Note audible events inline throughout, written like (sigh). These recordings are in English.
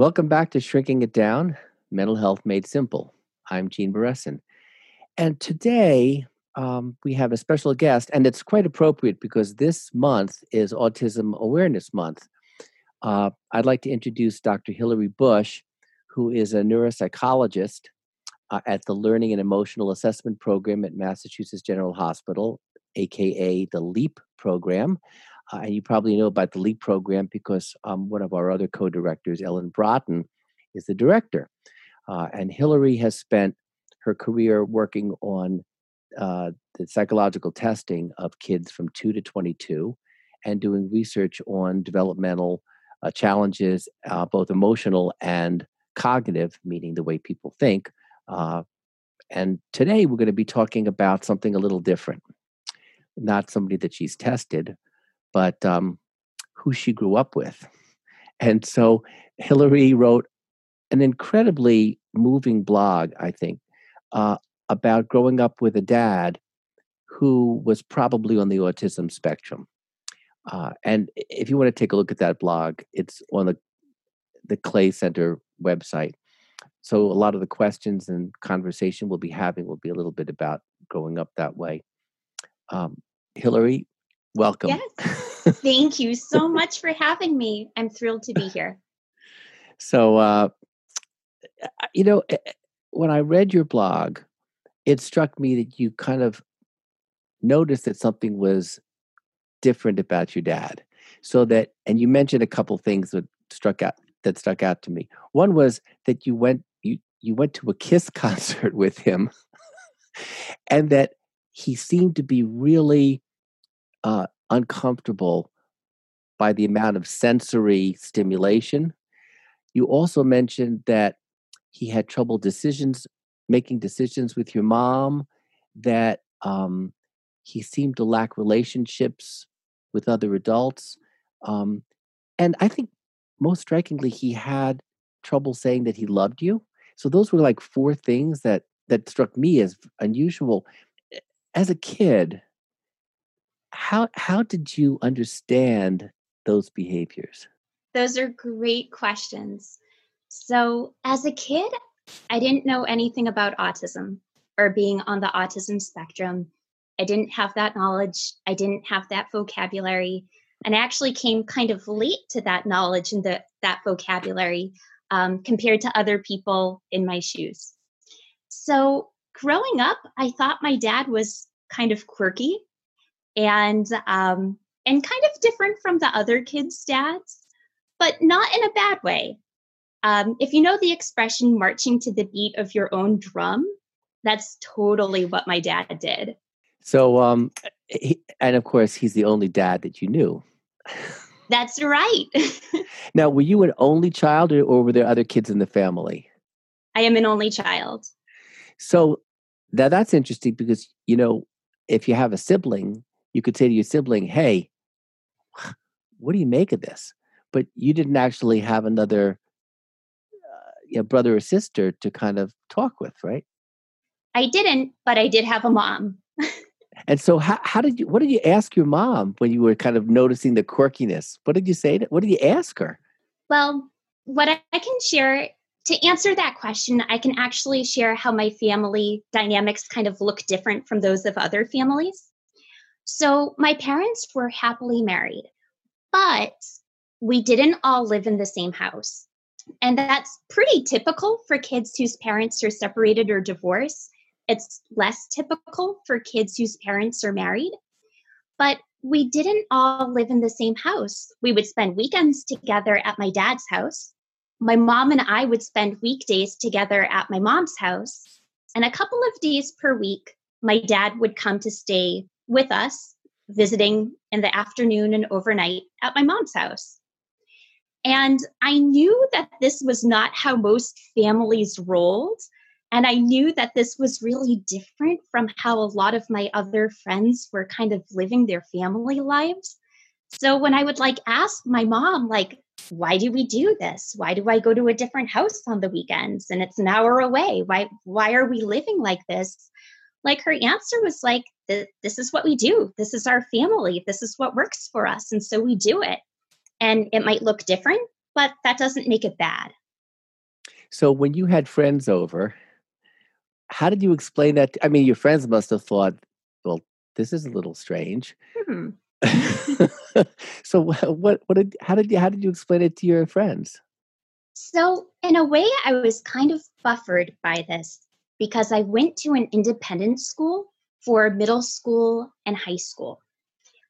Welcome back to Shrinking It Down Mental Health Made Simple. I'm Gene Beresin. And today um, we have a special guest, and it's quite appropriate because this month is Autism Awareness Month. Uh, I'd like to introduce Dr. Hilary Bush, who is a neuropsychologist uh, at the Learning and Emotional Assessment Program at Massachusetts General Hospital, aka the LEAP program. Uh, and you probably know about the LEAP program because um, one of our other co directors, Ellen Braaten, is the director. Uh, and Hillary has spent her career working on uh, the psychological testing of kids from 2 to 22 and doing research on developmental uh, challenges, uh, both emotional and cognitive, meaning the way people think. Uh, and today we're going to be talking about something a little different. Not somebody that she's tested, but um, who she grew up with. And so Hillary wrote an incredibly moving blog, I think, uh, about growing up with a dad who was probably on the autism spectrum. Uh, and if you want to take a look at that blog, it's on the the Clay Center website. So a lot of the questions and conversation we'll be having will be a little bit about growing up that way. Um, Hilary, welcome. Yes. Thank you so much for having me. I'm thrilled to be (laughs) here. So, uh, you know, eh, eh, when I read your blog, it struck me that you kind of noticed that something was different about your dad. So that, and you mentioned a couple things that struck out that stuck out to me. One was that you went you you went to a Kiss (laughs) concert with him, and that he seemed to be really uh, uncomfortable by the amount of sensory stimulation. You also mentioned that he had trouble decisions making decisions with your mom. That um, he seemed to lack relationships with other adults. Um, and I think most strikingly, he had trouble saying that he loved you. So those were like four things that that struck me as unusual. As a kid, how how did you understand those behaviors? Those are great questions. So, as a kid, I didn't know anything about autism or being on the autism spectrum. I didn't have that knowledge. I didn't have that vocabulary and I actually came kind of late to that knowledge and the, that vocabulary um, compared to other people in my shoes. So growing up, I thought my dad was kind of quirky and um, and kind of different from the other kids' dads, but not in a bad way. Um, if you know the expression "marching to the beat of your own drum," that's totally what my dad did. So, um, he, and of course, he's the only dad that you knew. That's right. (laughs) now, were you an only child or, or were there other kids in the family? I am an only child. So now that's interesting because, you know, if you have a sibling, you could say to your sibling, hey, what do you make of this? But you didn't actually have another uh, you know, brother or sister to kind of talk with, right? I didn't, but I did have a mom. And so, how, how did you? What did you ask your mom when you were kind of noticing the quirkiness? What did you say? To, what did you ask her? Well, what I can share to answer that question, I can actually share how my family dynamics kind of look different from those of other families. So, my parents were happily married, but we didn't all live in the same house. And that's pretty typical for kids whose parents are separated or divorced. It's less typical for kids whose parents are married. But we didn't all live in the same house. We would spend weekends together at my dad's house. My mom and I would spend weekdays together at my mom's house. And a couple of days per week, my dad would come to stay with us, visiting in the afternoon and overnight at my mom's house. And I knew that this was not how most families rolled. And I knew that this was really different from how a lot of my other friends were kind of living their family lives. So when I would like ask my mom, like, why do we do this? Why do I go to a different house on the weekends and it's an hour away? Why why are we living like this? Like her answer was like, this is what we do. This is our family. This is what works for us. And so we do it. And it might look different, but that doesn't make it bad. So when you had friends over, how did you explain that? I mean, your friends must have thought, well, this is a little strange. Hmm. (laughs) so what what did how did you how did you explain it to your friends? So in a way I was kind of buffered by this because I went to an independent school for middle school and high school.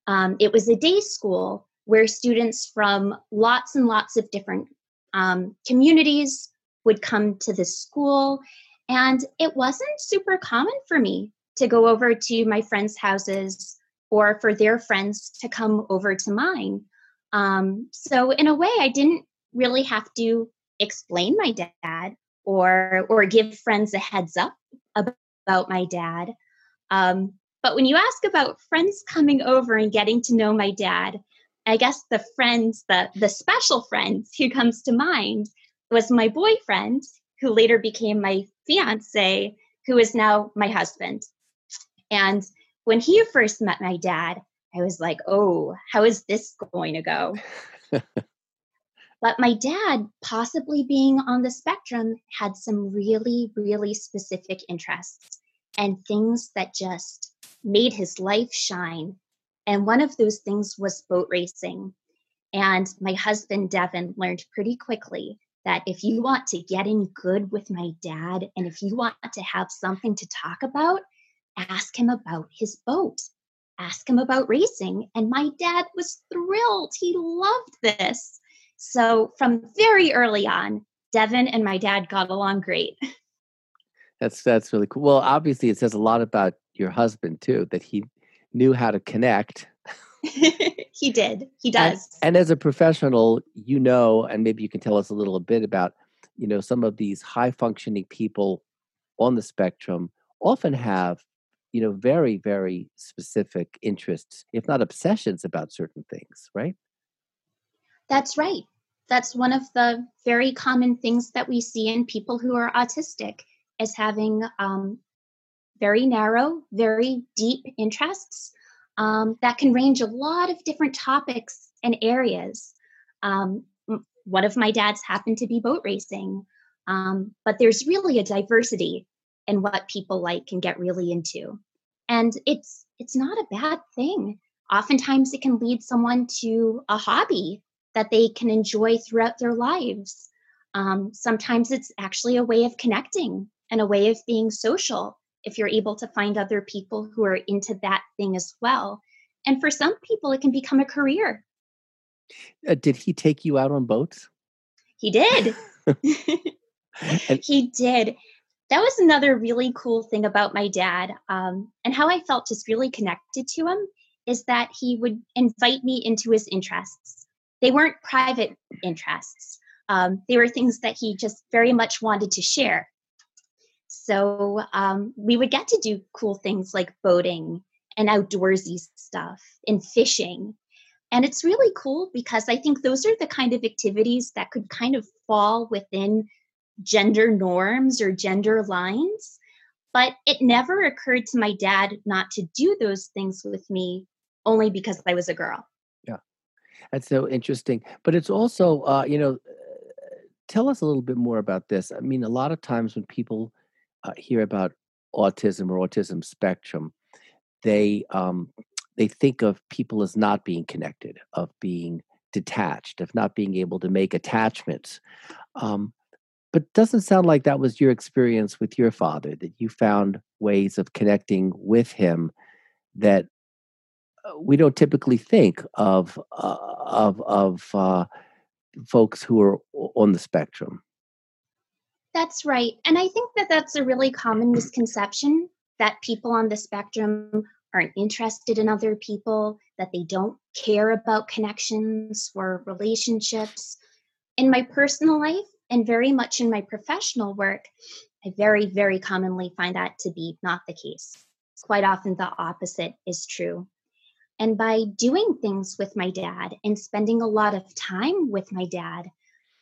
Um, it was a day school where students from lots and lots of different um, communities would come to the school. And it wasn't super common for me to go over to my friends' houses or for their friends to come over to mine. Um, so in a way, I didn't really have to explain my dad or or give friends a heads up about my dad. Um, but when you ask about friends coming over and getting to know my dad, I guess the friends, the the special friends who comes to mind was my boyfriend, who later became my fiance, who is now my husband. And when he first met my dad, I was like, oh, how is this going to go? (laughs) but my dad, possibly being on the spectrum, had some really, really specific interests and things that just made his life shine. And one of those things was boat racing. And my husband, Devin, learned pretty quickly that if you want to get in good with my dad and if you want to have something to talk about, ask him about his boat, ask him about racing. And my dad was thrilled. He loved this. So from very early on, Devin and my dad got along great. (laughs) That's that's really cool. Well, obviously it says a lot about your husband too, that he knew how to connect. (laughs) he did. He does. And, and as a professional, you know, and maybe you can tell us a little bit about, you know, some of these high functioning people on the spectrum often have you know very very specific interests if not obsessions about certain things right that's right that's one of the very common things that we see in people who are autistic is having um, very narrow very deep interests um, that can range a lot of different topics and areas um, one of my dads happened to be boat racing um, but there's really a diversity in what people like can get really into. And it's it's not a bad thing. Oftentimes it can lead someone to a hobby that they can enjoy throughout their lives. Um, sometimes it's actually a way of connecting and a way of being social if you're able to find other people who are into that thing as well. And for some people, it can become a career. Uh, did he take you out on boats? He did. (laughs) he did that was another really cool thing about my dad um, and how I felt just really connected to him is that he would invite me into his interests. They weren't private interests, um, they were things that he just very much wanted to share. So um, we would get to do cool things like boating and outdoorsy stuff and fishing. And it's really cool because I think those are the kind of activities that could kind of fall within gender norms or gender lines. But it never occurred to my dad not to do those things with me only because I was a girl. Yeah. That's so interesting. But it's also, uh, you know, tell us a little bit more about this. I mean, a lot of times when people uh, hear about autism or autism spectrum, they um, they think of people as not being connected, of being detached, of not being able to make attachments. Um, but doesn't sound like that was your experience with your father, that you found ways of connecting with him that uh, we don't typically think of uh, of of uh, folks who are on the spectrum. That's right, and I think that that's a really common misconception that people on the spectrum aren't interested in other people, that they don't care about connections or relationships. In my personal life, and very much in my professional work, I very, very commonly find that to be not the case. Quite often, the opposite is true. And by doing things with my dad and spending a lot of time with my dad,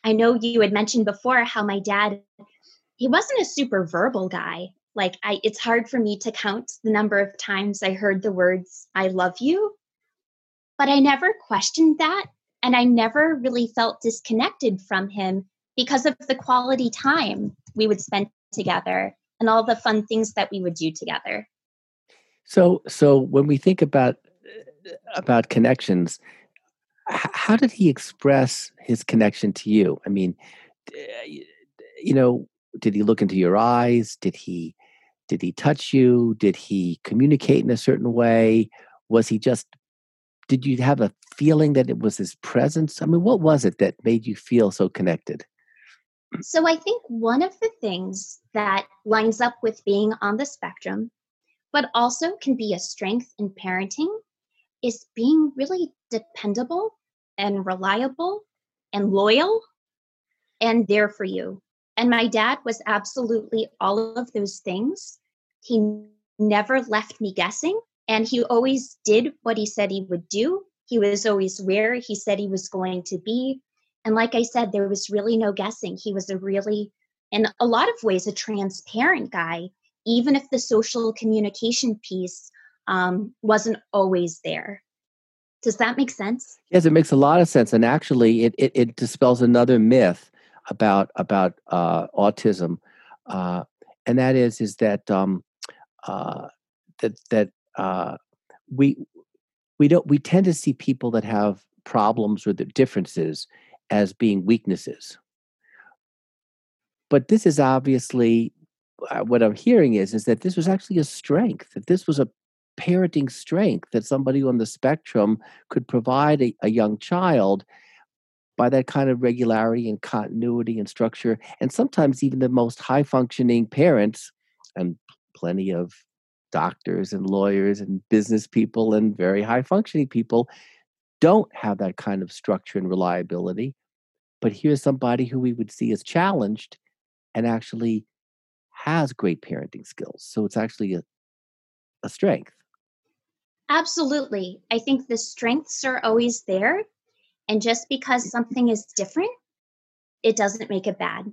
I know you had mentioned before how my dad, he wasn't a super verbal guy. Like I it's hard for me to count the number of times I heard the words I love you. But I never questioned that and I never really felt disconnected from him because of the quality time we would spend together and all the fun things that we would do together. So, so when we think about uh, about connections, how did he express his connection to you? I mean, you know, did he look into your eyes? Did he did he touch you? Did he communicate in a certain way? Was he just did you have a feeling that it was his presence? I mean, what was it that made you feel so connected? So I think one of the things that lines up with being on the spectrum, but also can be a strength in parenting, is being really dependable and reliable and loyal and there for you. And my dad was absolutely all of those things. He never left me guessing, and he always did what he said he would do. He was always where he said he was going to be. And like I said, there was really no guessing. He was a really, in a lot of ways, a transparent guy, even if the social communication piece um, wasn't always there. Does that make sense? Yes, it makes a lot of sense. And actually, it, it, it dispels another myth about about uh, autism, uh, and that is is that um, uh, that that uh, we we don't we tend to see people that have problems or the differences as being weaknesses. But this is obviously uh, what I'm hearing is is that this was actually a strength. That this was a parenting strength that somebody on the spectrum could provide a, a young child by that kind of regularity and continuity and structure. And sometimes even the most high functioning parents, and plenty of doctors and lawyers and business people and very high functioning people, don't have that kind of structure and reliability. But here's somebody who we would see as challenged and actually has great parenting skills. So it's actually a, a strength. Absolutely. I think the strengths are always there. And just because something is different, it doesn't make it bad.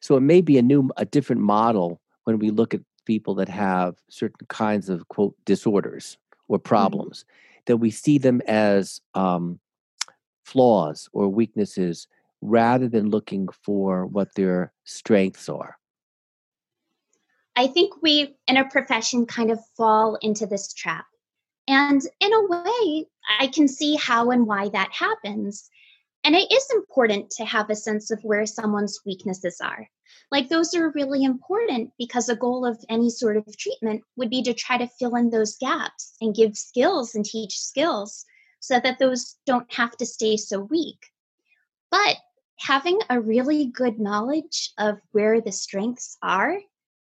So it may be a new, a different model when we look at people that have certain kinds of quote disorders or mm-hmm. problems, mm-hmm. that we see them as um, flaws or weaknesses rather than looking for what their strengths are. I think we in a profession kind of fall into this trap and in a way, I can see how and why that happens. And it is important to have a sense of where someone's weaknesses are. Like, those are really important because a goal of any sort of treatment would be to try to fill in those gaps and give skills and teach skills so that those don't have to stay so weak. But having a really good knowledge of where the strengths are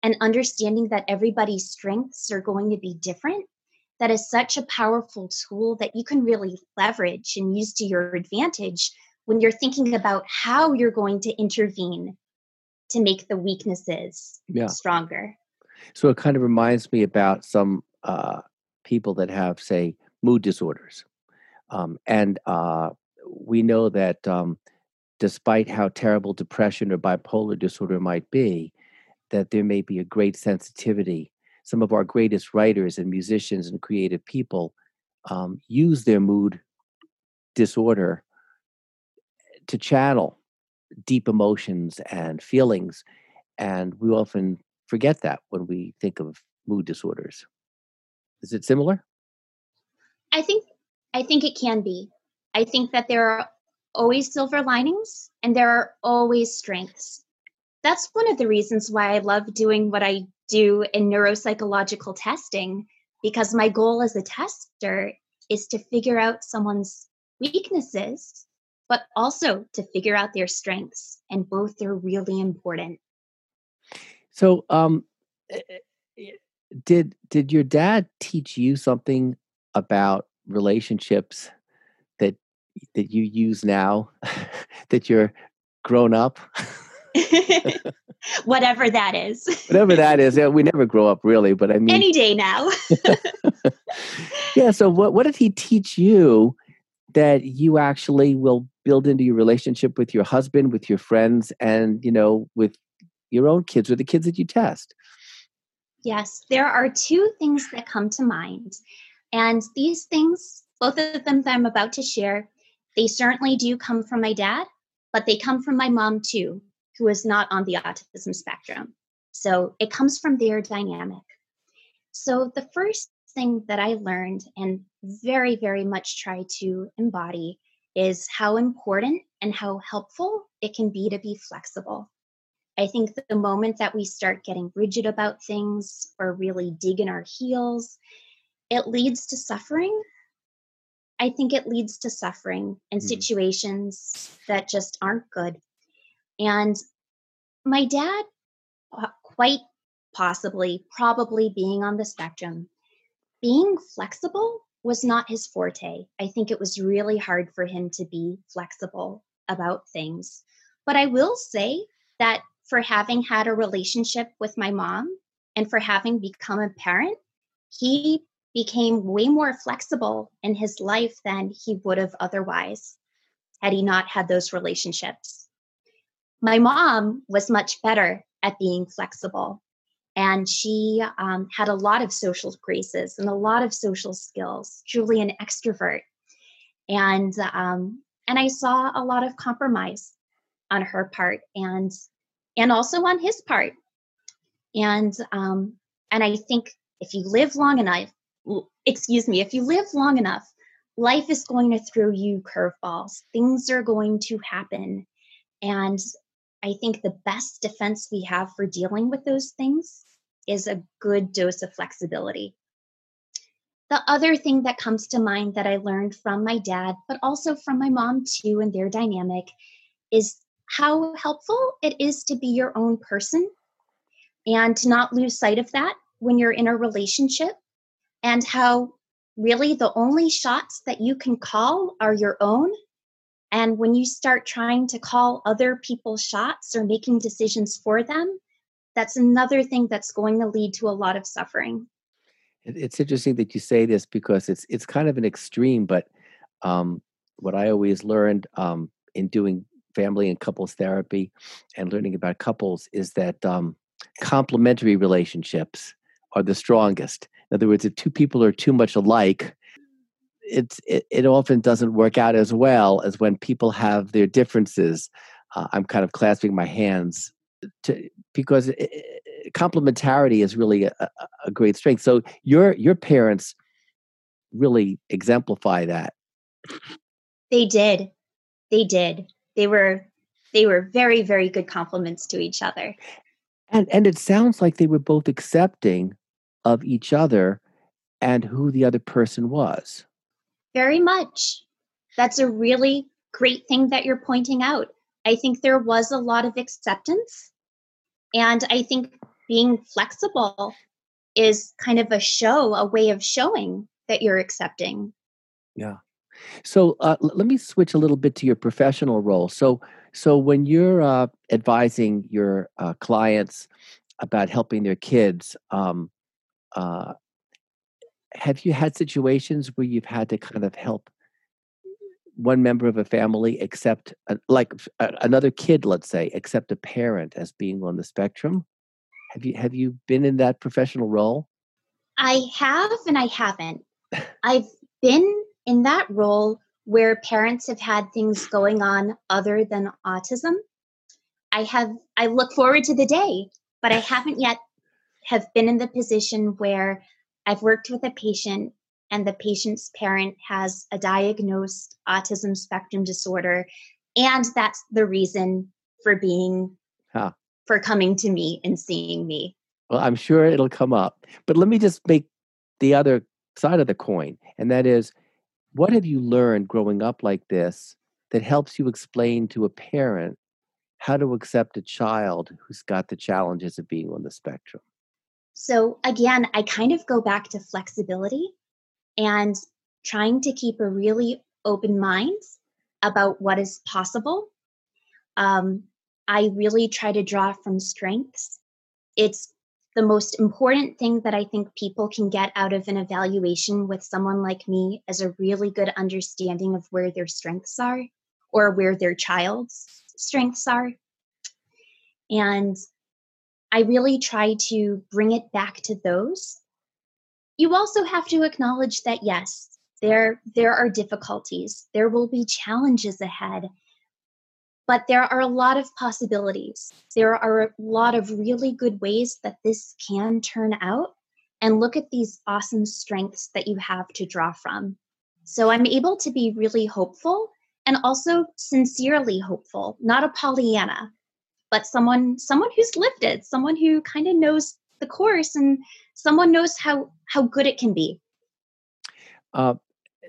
and understanding that everybody's strengths are going to be different that is such a powerful tool that you can really leverage and use to your advantage when you're thinking about how you're going to intervene to make the weaknesses yeah. stronger. So it kind of reminds me about some uh, people that have, say, mood disorders. Um, and uh, we know that um, despite how terrible depression or bipolar disorder might be, that there may be a great sensitivity. Some of our greatest writers and musicians and creative people um, use their mood disorder to channel deep emotions and feelings and we often forget that when we think of mood disorders. Is it similar? I think i think it can be. I think that there are always silver linings and there are always strengths that's one of the reasons why i love doing what i do in neuropsychological testing because my goal as a tester is to figure out someone's weaknesses but also to figure out their strengths and both are really important. So um eh, eh, did did your dad teach you something about relationships that that you use now (laughs) that you're grown up (laughs) (laughs) whatever that is. whatever that is. Yeah, we never grow up really, but I mean any day now. (laughs) (laughs) yeah. So what what did he teach you that you actually will build into your relationship with your husband, with your friends, and you know, with your own kids or the kids that you test? Yes, there are two things that come to mind. And these things, both of them that I'm about to share, they certainly do come from my dad, but they come from my mom too, who is not on the autism spectrum. So it comes from their dynamic. So the first thing that I learned and very, very much try to embody is how important and how helpful it can be to be flexible. I think the moment that we start getting rigid about things or really dig in our heels, it leads to suffering. I think it leads to suffering and mm. situations that just aren't good. And my dad, uh, quite possibly, probably being on the spectrum, being flexible was not his forte. I think it was really hard for him to be flexible about things. But I will say that for having had a relationship with my mom and for having become a parent, he became way more flexible in his life than he would have otherwise had he not had those relationships. My mom was much better at being flexible and she um, had a lot of social graces and a lot of social skills. Truly an extrovert. And um, and i saw a lot of compromise on her part and and also on his part. And um, and i think if you live long enough excuse me if you live long enough life is going to throw you curveballs. Things are going to happen. And I think the best defense we have for dealing with those things is a good dose of flexibility. The other thing that comes to mind that I learned from my dad, but also from my mom too, and their dynamic, is how helpful it is to be your own person and to not lose sight of that when you're in a relationship, and how really the only shots that you can call are your own and when you start trying to call other people's shots or making decisions for them, that's another thing that's going to lead to a lot of suffering. It's interesting that you say this because it's it's kind of an extreme, but um, what I always learned um, in doing family and couples therapy and learning about couples is that um, complementary relationships are the strongest. In other words, if two people are too much alike, it's it, it often doesn't work out as well as when people have their differences. Uh, I'm kind of clasping my hands to because it, complementarity is really a, a great strength. So your your parents really exemplify that. They did. They did. They were they were very very good compliments to each other. And and it sounds like they were both accepting of each other and who the other person was. Very much. That's a really great thing that you're pointing out. I think there was a lot of acceptance. And I think being flexible is kind of a show, a way of showing that you're accepting. Yeah. So uh, l- let me switch a little bit to your professional role. So, so when you're uh, advising your uh, clients about helping their kids, um, uh, have you had situations where you've had to kind of help one member of a family accept like another kid let's say accept a parent as being on the spectrum? Have you have you been in that professional role? I have and i haven't. (laughs) I've been in that role where parents have had things going on other than autism. I have i look forward to the day but i haven't yet have been in the position where I've worked with a patient and the patient's parent has a diagnosed autism spectrum disorder and that's the reason for being huh. for coming to me and seeing me well i'm sure it'll come up but let me just make the other side of the coin and that is what have you learned growing up like this that helps you explain to a parent how to accept a child who's got the challenges of being on the spectrum so again, I kind of go back to flexibility and trying to keep a really open mind about what is possible. Um, I really try to draw from strengths. It's the most important thing that I think people can get out of an evaluation with someone like me is a really good understanding of where their strengths are or where their child's strengths are. And I really try to bring it back to those. You also have to acknowledge that yes, there there are difficulties. There will be challenges ahead. but there are a lot of possibilities. There are a lot of really good ways that this can turn out. And look at these awesome strengths that you have to draw from. So I'm able to be really hopeful and also sincerely hopeful, not a Pollyanna, but someone someone who's lived it, someone who kind of knows the course and someone knows how how good it can be. Uh,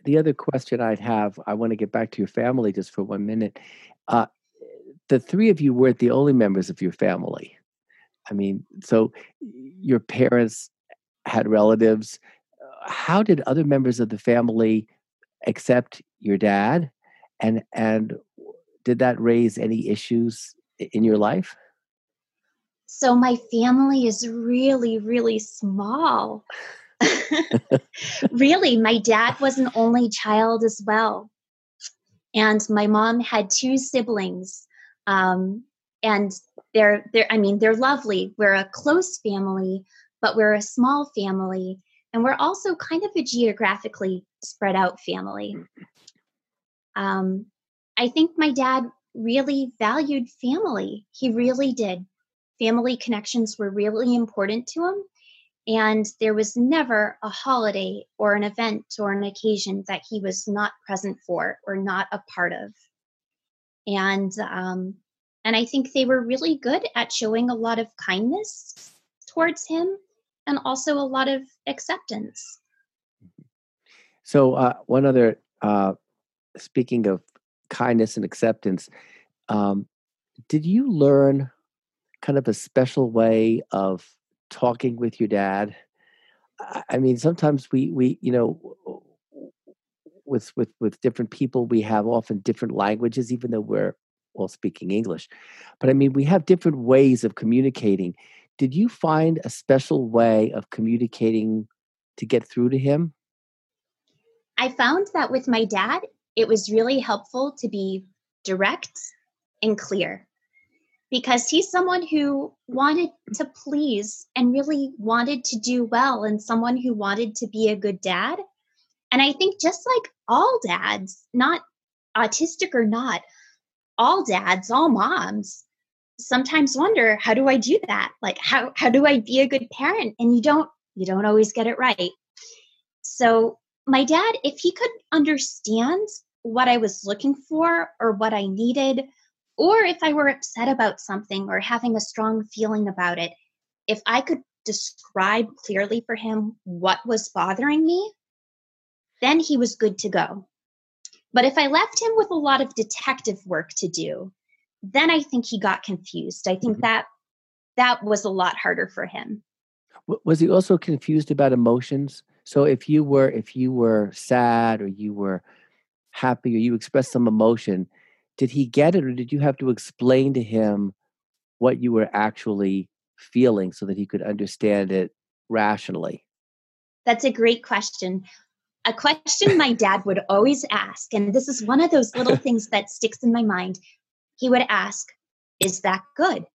the other question I'd have, I want to get back to your family just for one minute. Uh, the three of you weren't the only members of your family. I mean, so your parents had relatives. How did other members of the family accept your dad? And and did that raise any issues in your life? So my family is really, really small. (laughs) really, my dad was an only child as well. And my mom had two siblings. Um, and they're they're I mean, they're lovely. We're a close family, but we're a small family. And we're also kind of a geographically spread out family. Um, I think my dad really valued family. He really did. Family connections were really important to him. And there was never a holiday or an event or an occasion that he was not present for or not a part of. And um, and I think they were really good at showing a lot of kindness towards him and also a lot of acceptance. So uh, one other, uh, speaking of kindness and acceptance, um, did you learn kind of a special way of talking with your dad? I mean, sometimes we we you know with with with different people we have often different languages, even though we're all speaking English. But I mean, we have different ways of communicating. Did you find a special way of communicating to get through to him? I found that with my dad, it was really helpful to be direct and clear because he's someone who wanted to please and really wanted to do well and someone who wanted to be a good dad. And I think just like all dads, not autistic or not, all dads, all moms sometimes wonder, how do I do that? Like how how do I be a good parent? And you don't you don't always get it right. So my dad, if he could understand what I was looking for or what I needed or if I were upset about something or having a strong feeling about it, if I could describe clearly for him what was bothering me, then he was good to go. But if I left him with a lot of detective work to do, then I think he got confused. I think mm-hmm. that that was a lot harder for him. Was he also confused about emotions? So if you were if you were sad or you were happy or you expressed some emotion, did he get it or did you have to explain to him what you were actually feeling so that he could understand it rationally? That's a great question. A question my dad would always ask, and this is one of those little (laughs) things that sticks in my mind. He would ask, Is that good?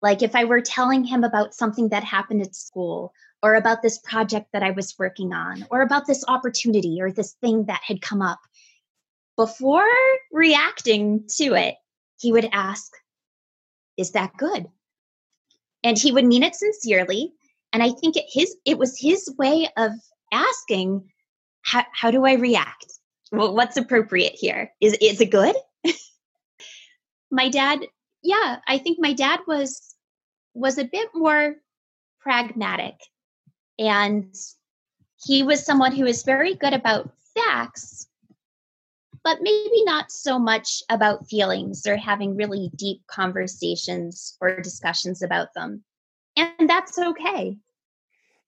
Like if I were telling him about something that happened at school, or about this project that I was working on, or about this opportunity or this thing that had come up, before reacting to it, he would ask, Is that good? And he would mean it sincerely. And I think it, his, it was his way of asking, How, how do I react? Well, what's appropriate here? Is, is it good? (laughs) my dad, yeah, I think my dad was was a bit more pragmatic and he was someone who was very good about facts but maybe not so much about feelings or having really deep conversations or discussions about them. And that's okay.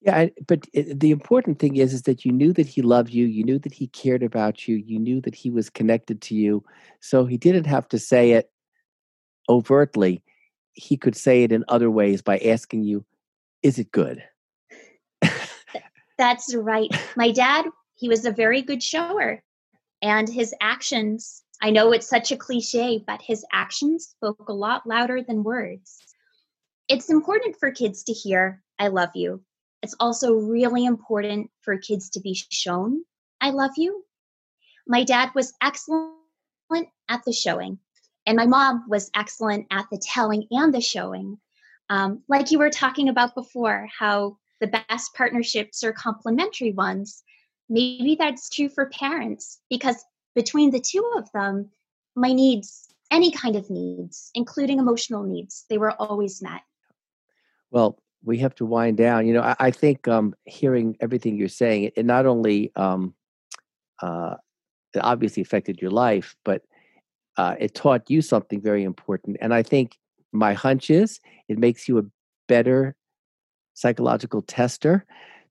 Yeah, but uh, the important thing is is that you knew that he loved you, you knew that he cared about you, you knew that he was connected to you. So he didn't have to say it overtly. He could say it in other ways by asking you, "Is it good?" That's right. My dad, he was a very good shower and his actions i know it's such a cliche but his actions spoke a lot louder than words it's important for kids to hear i love you it's also really important for kids to be shown i love you my dad was excellent at the showing and my mom was excellent at the telling and the showing. Um, like you were talking about before, how the best partnerships are complementary ones. Maybe that's true for parents because between the two of them, my needs, any kind of needs, including emotional needs, they were always met. Well, we have to wind down. You know, I, I think um, hearing everything you're saying, it, not only um, uh, it obviously affected your life, but uh, it taught you something very important. And I think my hunch is it makes you a better psychological tester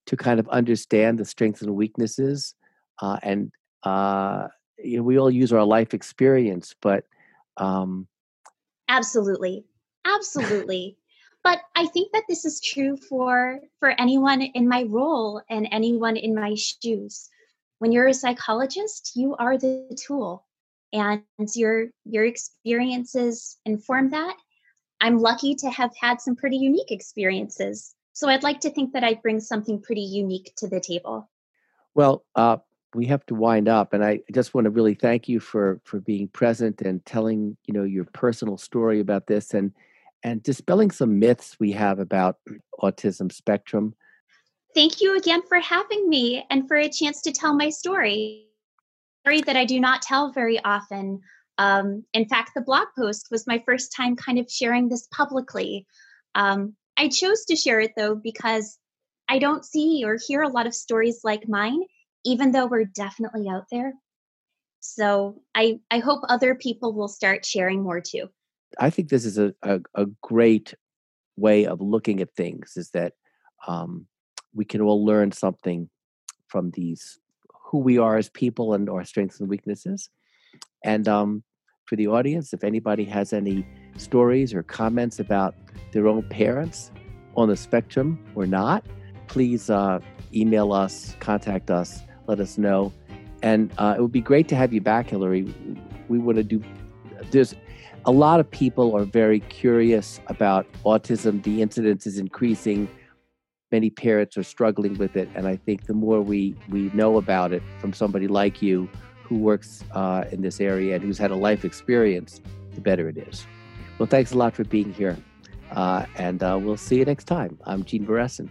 to kind of understand the strengths and weaknesses. Uh, and uh, you know, we all use our life experience, but um, absolutely, (laughs) absolutely. but I think that this is true for for anyone in my role and anyone in my shoes. When you're a psychologist, you are the tool and your your experiences inform that i'm lucky to have had some pretty unique experiences so i'd like to think that i bring something pretty unique to the table well uh, we have to wind up and i just want to really thank you for for being present and telling you know your personal story about this and and dispelling some myths we have about (clears throat) autism spectrum thank you again for having me and for a chance to tell my story story that I do not tell very often. Um, in fact, the blog post was my first time kind of sharing this publicly. Um, I chose to share it though because I don't see or hear a lot of stories like mine, even though we're definitely out there. So I, I hope other people will start sharing more too. I think this is a, a, a great way of looking at things is that um, we can all learn something from these who we are as people and our strengths and weaknesses. And um, for the audience, if anybody has any stories or comments about their own parents on the spectrum or not, please uh, email us, contact us, let us know. And uh, it would be great to have you back, Hillary. We want to do, there's a lot of people are very curious about autism. The incidence is increasing many parents are struggling with it. And I think the more we, we know about it from somebody like you who works uh, in this area and who's had a life experience, the better it is. Well, thanks a lot for being here. Uh, and uh, we'll see you next time. I'm Gene Beresin.